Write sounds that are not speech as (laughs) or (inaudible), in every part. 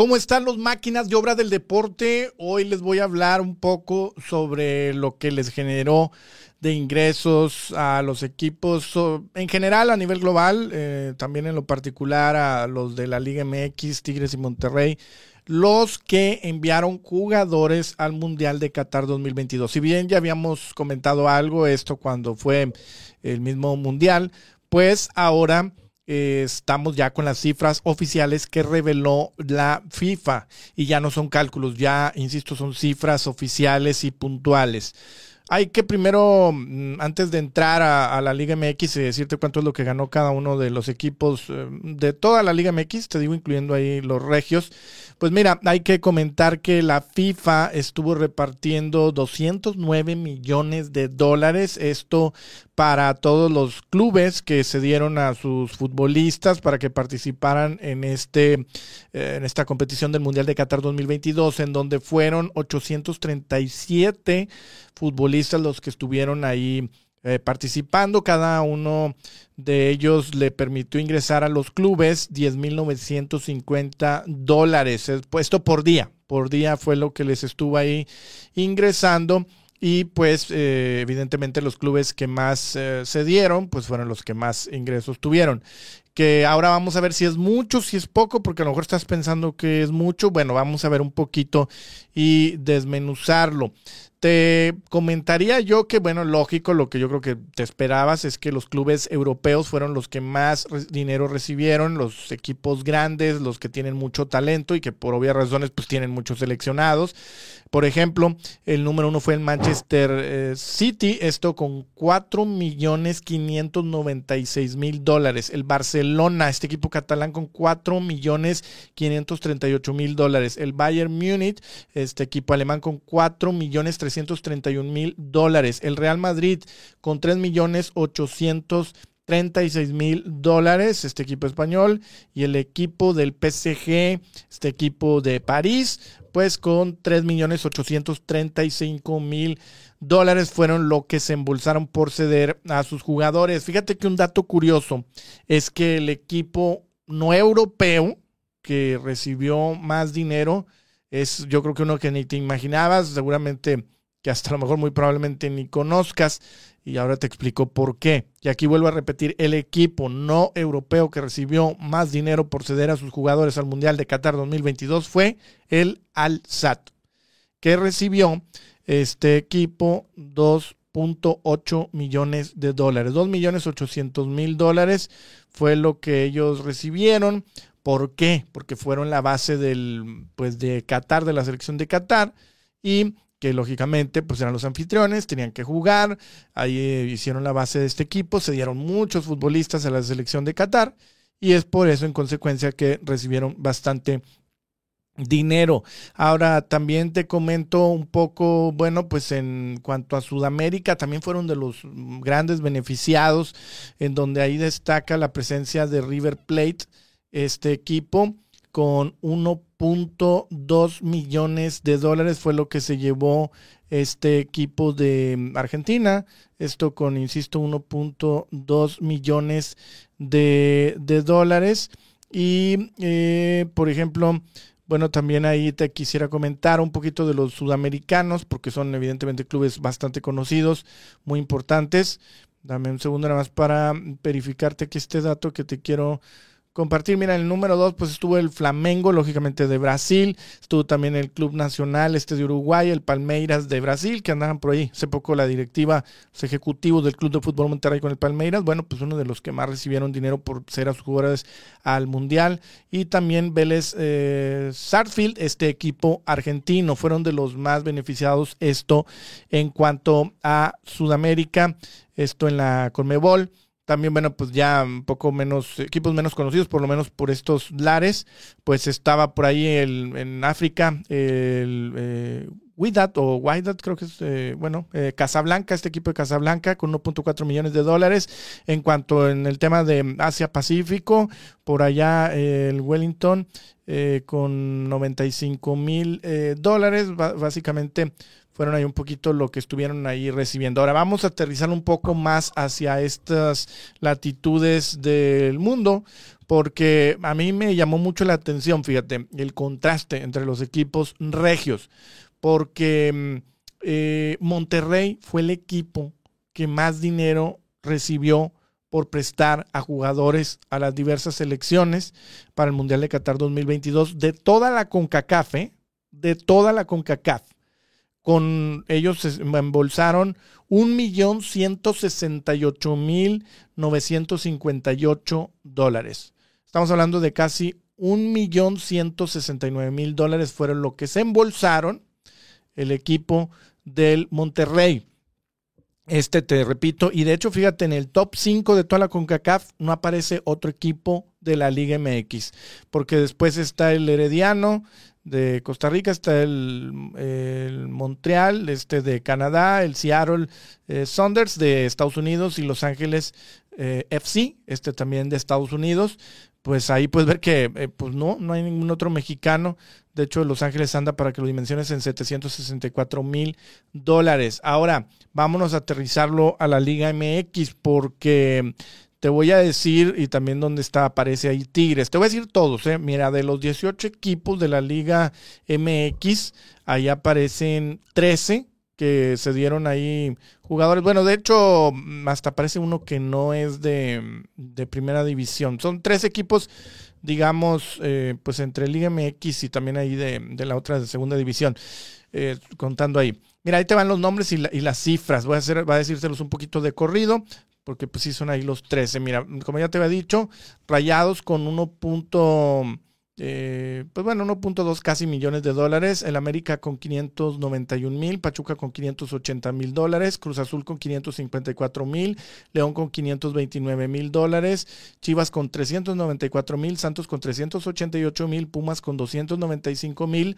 ¿Cómo están los máquinas de obra del deporte? Hoy les voy a hablar un poco sobre lo que les generó de ingresos a los equipos en general a nivel global, eh, también en lo particular a los de la Liga MX, Tigres y Monterrey, los que enviaron jugadores al Mundial de Qatar 2022. Si bien ya habíamos comentado algo, esto cuando fue el mismo Mundial, pues ahora eh, estamos ya con las cifras oficiales que reveló la FIFA y ya no son cálculos, ya, insisto, son cifras oficiales y puntuales. Hay que primero, mm, antes de entrar a, la Liga MX, y decirte cuánto es lo que ganó cada uno de los equipos eh, de toda la Liga MX, te digo, incluyendo ahí los regios. Pues mira, hay que comentar que la FIFA estuvo repartiendo 209 millones de dólares. Esto para todos los clubes que se dieron a sus futbolistas para que participaran en, este, eh, en esta competición del Mundial de Qatar 2022, en donde fueron 837 futbolistas los que estuvieron ahí eh, participando. Cada uno de ellos le permitió ingresar a los clubes 10.950 dólares, puesto por día. Por día fue lo que les estuvo ahí ingresando. Y pues eh, evidentemente los clubes que más eh, se dieron, pues fueron los que más ingresos tuvieron. Que ahora vamos a ver si es mucho, si es poco, porque a lo mejor estás pensando que es mucho. Bueno, vamos a ver un poquito y desmenuzarlo. Te comentaría yo que, bueno, lógico, lo que yo creo que te esperabas es que los clubes europeos fueron los que más dinero recibieron, los equipos grandes, los que tienen mucho talento y que por obvias razones pues tienen muchos seleccionados. Por ejemplo, el número uno fue el Manchester eh, City, esto con 4 millones 596 mil dólares. El Barcelona, este equipo catalán con 4 millones 538 mil dólares. El Bayern Múnich, este equipo alemán con 4 millones 331 mil dólares. El Real Madrid con 3 millones 800 36 mil dólares, este equipo español, y el equipo del PSG, este equipo de París, pues con 3 millones 835 mil dólares fueron lo que se embolsaron por ceder a sus jugadores. Fíjate que un dato curioso es que el equipo no europeo que recibió más dinero es yo creo que uno que ni te imaginabas, seguramente que hasta a lo mejor muy probablemente ni conozcas y ahora te explico por qué. Y aquí vuelvo a repetir, el equipo no europeo que recibió más dinero por ceder a sus jugadores al Mundial de Qatar 2022 fue el Al-Sat, que recibió este equipo 2.8 millones de dólares. 2 millones 800 mil dólares fue lo que ellos recibieron. ¿Por qué? Porque fueron la base del, pues, de Qatar, de la selección de Qatar. Y que lógicamente pues eran los anfitriones, tenían que jugar, ahí eh, hicieron la base de este equipo, se dieron muchos futbolistas a la selección de Qatar y es por eso en consecuencia que recibieron bastante dinero. Ahora también te comento un poco, bueno, pues en cuanto a Sudamérica, también fueron de los grandes beneficiados, en donde ahí destaca la presencia de River Plate, este equipo con 1.2 millones de dólares fue lo que se llevó este equipo de Argentina. Esto con, insisto, 1.2 millones de, dólares. Y, eh, por ejemplo, bueno, también ahí te quisiera comentar un poquito de los sudamericanos, porque son evidentemente clubes bastante conocidos, muy importantes. Dame un segundo nada más para verificarte aquí este dato que te quiero compartir. Mira, el número dos, pues estuvo el Flamengo, lógicamente de Brasil. Estuvo también el Club Nacional este de Uruguay, el Palmeiras de Brasil, que andaban por ahí. Hace poco la directiva, los ejecutivos del Club de Fútbol Monterrey con el Palmeiras. Bueno, pues uno de los que más recibieron dinero por ser a sus jugadores al Mundial. Y también Vélez eh, este equipo argentino. Fueron de los más beneficiados esto en cuanto a Sudamérica, esto en la Conmebol. También, bueno, pues ya un poco menos, equipos menos conocidos, por lo menos por estos lares. Pues estaba por ahí el, en África el eh, Widat o Wydad, creo que es, eh, bueno, eh, Casablanca, este equipo de Casablanca con 1.4 millones de dólares. En cuanto en el tema de Asia Pacífico, por allá el Wellington con 95 mil dólares, básicamente fueron ahí un poquito lo que estuvieron ahí recibiendo. Ahora vamos a aterrizar un poco más hacia estas latitudes del mundo, porque a mí me llamó mucho la atención, fíjate, el contraste entre los equipos regios, porque mm, eh, Monterrey fue el equipo que más dinero recibió por prestar a jugadores a las diversas selecciones para el Mundial de Qatar 2022 de toda la CONCACAF, ¿eh? de toda la CONCACAF con ellos embolsaron 1.168.958 dólares. Estamos hablando de casi 1.169.000 dólares fueron lo que se embolsaron el equipo del Monterrey. Este te repito, y de hecho fíjate, en el top 5 de toda la CONCACAF no aparece otro equipo de la Liga MX, porque después está el Herediano, de Costa Rica, está el, Montreal, este de Canadá, el Seattle eh, Saunders de Estados Unidos y Los Ángeles eh, FC, este también de Estados Unidos. Pues ahí puedes ver que eh, pues no, no hay ningún otro mexicano. De hecho, Los Ángeles anda para que lo dimensiones en 764 mil dólares. Ahora, vámonos a aterrizarlo a la Liga MX porque te voy a decir, y también donde está, aparece ahí Tigres. Te voy a decir todos, ¿eh? Mira, de los 18 equipos de la Liga MX, ahí aparecen 13 que se dieron ahí jugadores. Bueno, de hecho, hasta aparece uno que no es de, primera división. Son tres equipos, digamos, eh, pues entre Liga MX y también ahí de, la otra de segunda división, eh, contando ahí. Mira, ahí te van los nombres y, las cifras. Voy a, hacer, voy a decírselos un poquito de corrido porque pues sí son ahí los 13. Mira, como ya te había dicho, rayados con 1. Eh, pues bueno, 1.2 casi millones de dólares, el América con 591 mil, Pachuca con 580 mil dólares, Cruz Azul con 554 mil, León con 529 mil dólares, Chivas con 394 mil, Santos con 388 mil, Pumas con 295 mil,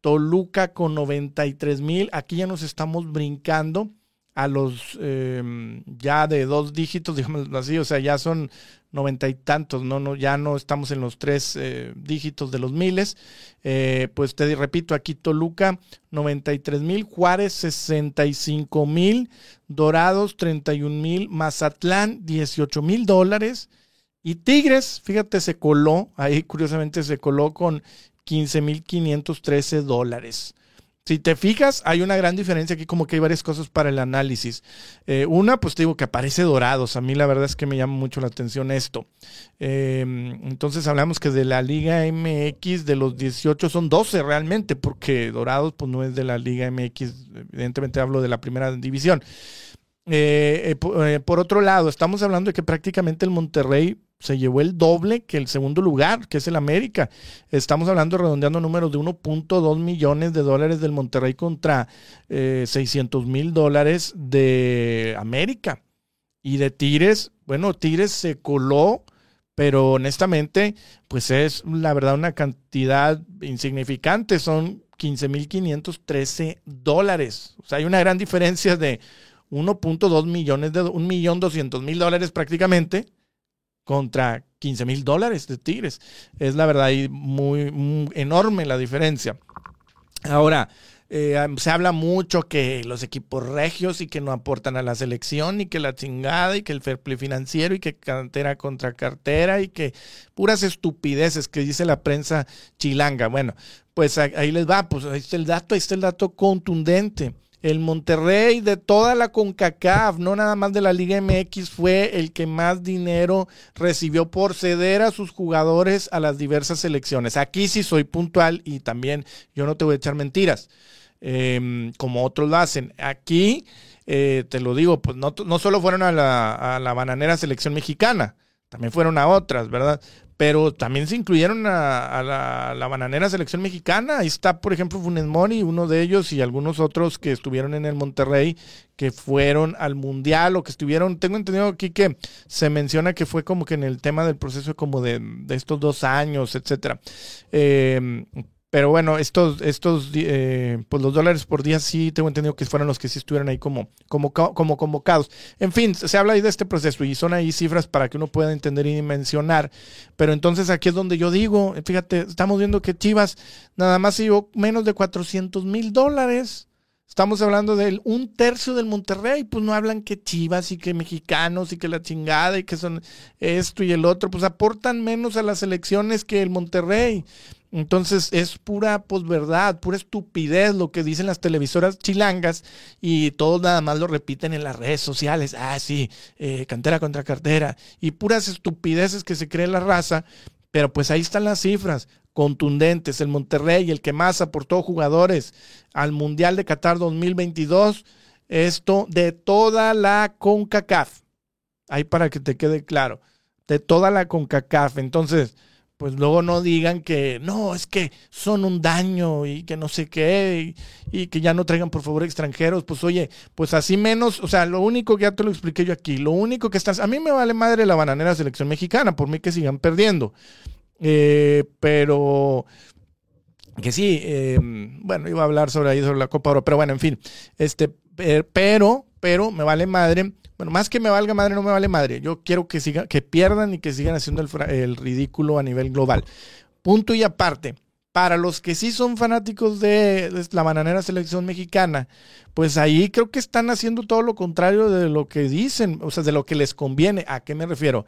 Toluca con 93 mil, aquí ya nos estamos brincando a los em, ya de dos dígitos, (laughs) digamos así, o sea, ya son noventa y tantos, no, no, ya no estamos en los tres eh, dígitos de los miles. Eh, pues te repito, aquí Toluca, 93 mil, Juárez, 65 mil, Dorados, 31 mil, Mazatlán, 18 mil dólares. Y Tigres, fíjate, se coló, ahí curiosamente se coló con 15 mil 513 dólares. Si te fijas, hay una gran diferencia aquí, como que hay varias cosas para el análisis. Eh, una, pues te digo que aparece dorados. A mí la verdad es que me llama mucho la atención esto. Em, entonces hablamos que de la Liga MX de los 18 son 12 realmente, porque dorados pues no es de la Liga MX, evidentemente hablo de la primera división. Eh, eh, por otro lado, estamos hablando de que prácticamente el Monterrey se llevó el doble que el segundo lugar, que es el América. Estamos hablando, redondeando números, de 1.2 millones de dólares del Monterrey contra 600 eh, mil dólares de América. Y de Tigres, bueno, Tigres se coló, pero honestamente, pues es la verdad una cantidad insignificante, son 15 mil 513 dólares. O sea, hay una gran diferencia de 1.2 millones de, 1.200.000 dólares prácticamente contra 15 mil dólares de Tigres. Es la verdad muy, enorme la diferencia. Ahora, eh, se habla mucho que los equipos regios y que no aportan a la selección y que la chingada y que el fair play financiero y que cartera contra cartera y que puras estupideces que dice la prensa chilanga. Bueno, pues ahí les va, pues ahí está el dato, ahí está el dato contundente. El Monterrey de toda la CONCACAF, no nada más de la Liga MX, fue el que más dinero recibió por ceder a sus jugadores a las diversas selecciones. Aquí sí soy puntual y también yo no te voy a echar mentiras, em, como otros lo hacen. Aquí, eh, te lo digo, pues no, solo fueron a la bananera selección mexicana, también fueron a otras, ¿verdad? Pero también se incluyeron a, la, bananera selección mexicana. Ahí está, por ejemplo, Funes Mori, uno de ellos, y algunos otros que estuvieron en el Monterrey, que fueron al Mundial o que estuvieron, tengo entendido aquí que se menciona que fue como que en el tema del proceso como de, de estos dos años, etcétera. Eh, pero bueno, estos, estos eh, pues los dólares por día sí tengo entendido que fueron los que sí estuvieron ahí como, como, como convocados. En fin, se habla ahí de este proceso y son ahí cifras para que uno pueda entender y dimensionar. Pero entonces aquí es donde yo digo, fíjate, estamos viendo que Chivas nada más se llevó menos de 400 mil dólares. Estamos hablando de un tercio del Monterrey, pues no hablan que Chivas y que mexicanos y que la chingada y que son esto y el otro, pues aportan menos a las elecciones que el Monterrey. Entonces es pura posverdad, pura estupidez lo que dicen las televisoras chilangas y todos nada más lo repiten en las redes sociales. Ah, sí, eh, cantera contra cartera. Y puras estupideces que se cree la raza. Pero pues ahí están las cifras contundentes. El Monterrey, el que más aportó jugadores al Mundial de Qatar 2022. Esto de toda la CONCACAF. Ahí para que te quede claro. De toda la CONCACAF. Entonces pues luego no digan que no, es que son un daño y que no sé qué, y, que ya no traigan por favor extranjeros. Pues oye, pues así menos, o sea, lo único que ya te lo expliqué yo aquí, lo único que estás, a mí me vale madre la bananera selección mexicana, por mí que sigan perdiendo. Eh, pero que sí, eh, bueno, iba a hablar sobre ahí, sobre la Copa Oro, pero bueno, en fin, este, pero, pero me vale madre bueno, más que me valga madre, no me vale madre. Yo quiero que, siga, que pierdan y que sigan haciendo el, ridículo a nivel global. Punto y aparte. Para los que sí son fanáticos de, la bananera selección mexicana, pues ahí creo que están haciendo todo lo contrario de lo que dicen, o sea, de lo que les conviene. ¿A qué me refiero?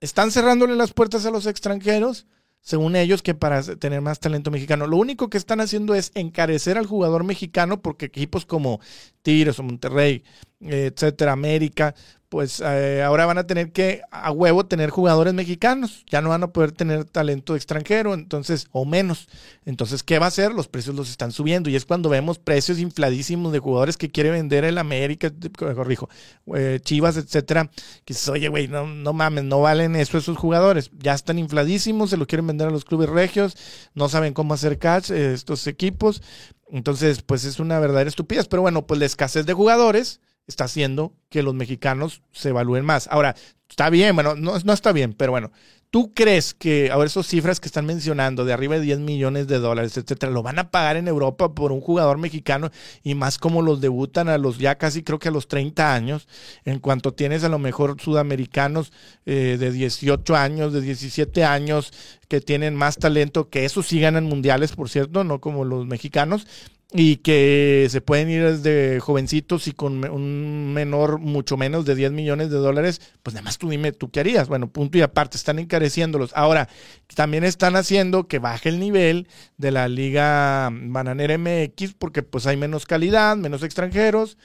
Están cerrándole las puertas a los extranjeros, según ellos, que para tener más talento mexicano. Lo único que están haciendo es encarecer al jugador mexicano porque equipos como Tigres o Monterrey etcétera, América, pues eh, ahora van a tener que a huevo tener jugadores mexicanos, ya no van a poder tener talento extranjero, entonces, o menos. Entonces, ¿qué va a hacer? Los precios los están subiendo y es cuando vemos precios infladísimos de jugadores que quiere vender el América, corrijo, eh, Chivas, etcétera, que dices, oye, güey, no, no mames, no valen eso esos jugadores, ya están infladísimos, se lo quieren vender a los clubes regios, no saben cómo hacer catch eh, estos equipos, entonces, pues es una verdadera estupidez, pero bueno, pues la escasez de jugadores está haciendo que los mexicanos se evalúen más. Ahora, está bien, bueno, no, no está bien, pero bueno, ¿tú crees que ahora esas cifras que están mencionando de arriba de 10 millones de dólares, etcétera, lo van a pagar en Europa por un jugador mexicano y más como los debutan a los ya casi creo que a los 30 años, en cuanto tienes a lo mejor sudamericanos eh, de 18 años, de 17 años, que tienen más talento, que esos sí ganan mundiales, por cierto, no como los mexicanos, y que se pueden ir desde jovencitos y con un menor mucho menos de 10 millones de dólares, pues nada más tú dime, ¿tú qué harías? Bueno, punto y aparte, están encareciéndolos. Ahora, también están haciendo que baje el nivel de la liga bananera MX porque pues hay menos calidad, menos extranjeros,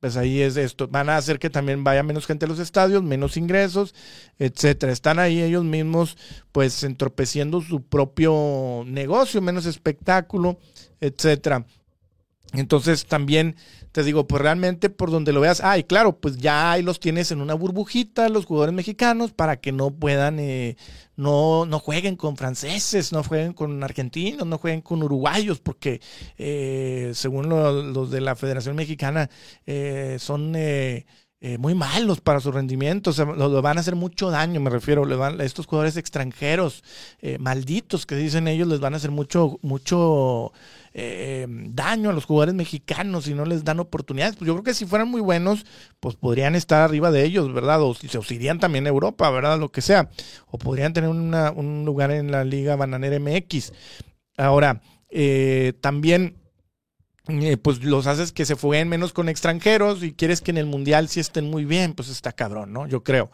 pues ahí es esto. Van a hacer que también vaya menos gente a los estadios, menos ingresos, etcétera. Están ahí ellos mismos, pues entorpeciendo su propio negocio, menos espectáculo, etcétera. Entonces también te digo, pues realmente por donde lo veas, ay, claro, pues ya ahí los tienes en una burbujita los jugadores mexicanos para que no puedan, eh, no, no jueguen con franceses, no jueguen con argentinos, no jueguen con uruguayos, porque eh, según los de la Federación Mexicana eh, son eh, muy malos para su rendimiento, o sea, lo, van a hacer mucho daño, me refiero, le estos jugadores extranjeros, eh, malditos que dicen ellos, les van a hacer mucho, mucho eh, daño a los jugadores mexicanos si no les dan oportunidades. Pues yo creo que si fueran muy buenos, pues podrían estar arriba de ellos, ¿verdad? O si se irían también a Europa, ¿verdad? Lo que sea. O podrían tener un lugar en la Liga Bananera MX. Ahora, también eh, pues los haces que se fueguen menos con extranjeros y quieres que en el mundial sí estén muy bien, pues está cabrón, ¿no? Yo creo.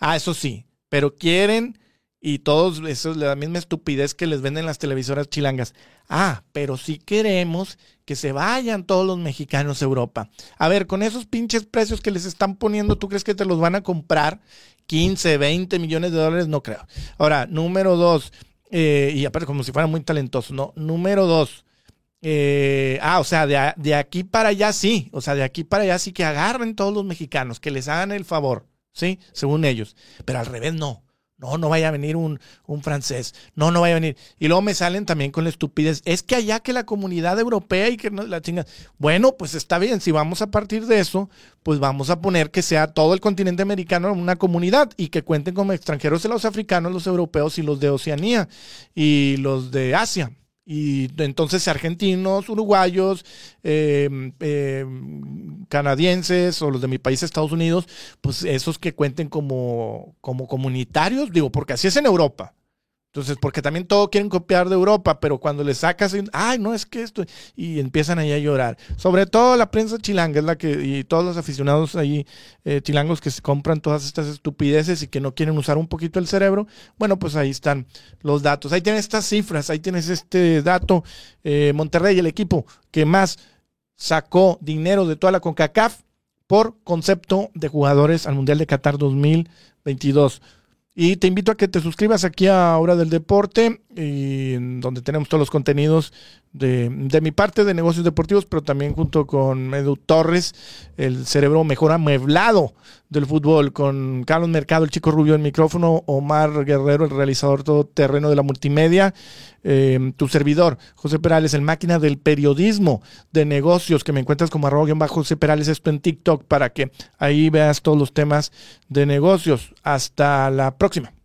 Ah, eso sí, pero quieren y todos, eso es la misma estupidez que les venden las televisoras chilangas. Ah, pero sí queremos que se vayan todos los mexicanos a Europa. A ver, con esos pinches precios que les están poniendo, ¿tú crees que te los van a comprar? 15, 20 millones de dólares, no creo. Ahora, número dos, eh, y aparte como si fuera muy talentoso, ¿no? Número dos, eh, ah, o sea, de, de, aquí para allá sí, o sea, de aquí para allá sí que agarren todos los mexicanos, que les hagan el favor, ¿sí? Según ellos, pero al revés no. No, no vaya a venir un, un, francés. No, no vaya a venir. Y luego me salen también con la estupidez. Es que allá que la comunidad europea y que no, la chinga. Bueno, pues está bien. Si vamos a partir de eso, pues vamos a poner que sea todo el continente americano una comunidad y que cuenten como extranjeros los africanos, los europeos y los de Oceanía y los de Asia. Y entonces argentinos, uruguayos, em, em, canadienses o los de mi país, Estados Unidos, pues esos que cuenten como, como comunitarios, digo, porque así es en Europa. Entonces, porque también todo quieren copiar de Europa, pero cuando le sacas, ay, no es que esto, y empiezan ahí a llorar. Sobre todo la prensa chilanga es la que, y todos los aficionados ahí eh, chilangos que se compran todas estas estupideces y que no quieren usar un poquito el cerebro, bueno, pues ahí están los datos. Ahí tienes estas cifras, ahí tienes este dato. Eh, Monterrey, el equipo que más sacó dinero de toda la CONCACAF por concepto de jugadores al Mundial de Qatar 2022. Y te invito a que te suscribas aquí a Hora del Deporte, y donde tenemos todos los contenidos de, de, mi parte de negocios deportivos, pero también junto con Edu Torres, el cerebro mejor amueblado del fútbol, con Carlos Mercado, el chico rubio en micrófono, Omar Guerrero, el realizador todo terreno de la multimedia, eh, tu servidor, José Perales, el máquina del periodismo de negocios, que me encuentras como arroba bajo José Perales, esto en TikTok, para que ahí veas todos los temas de negocios. Hasta la próxima.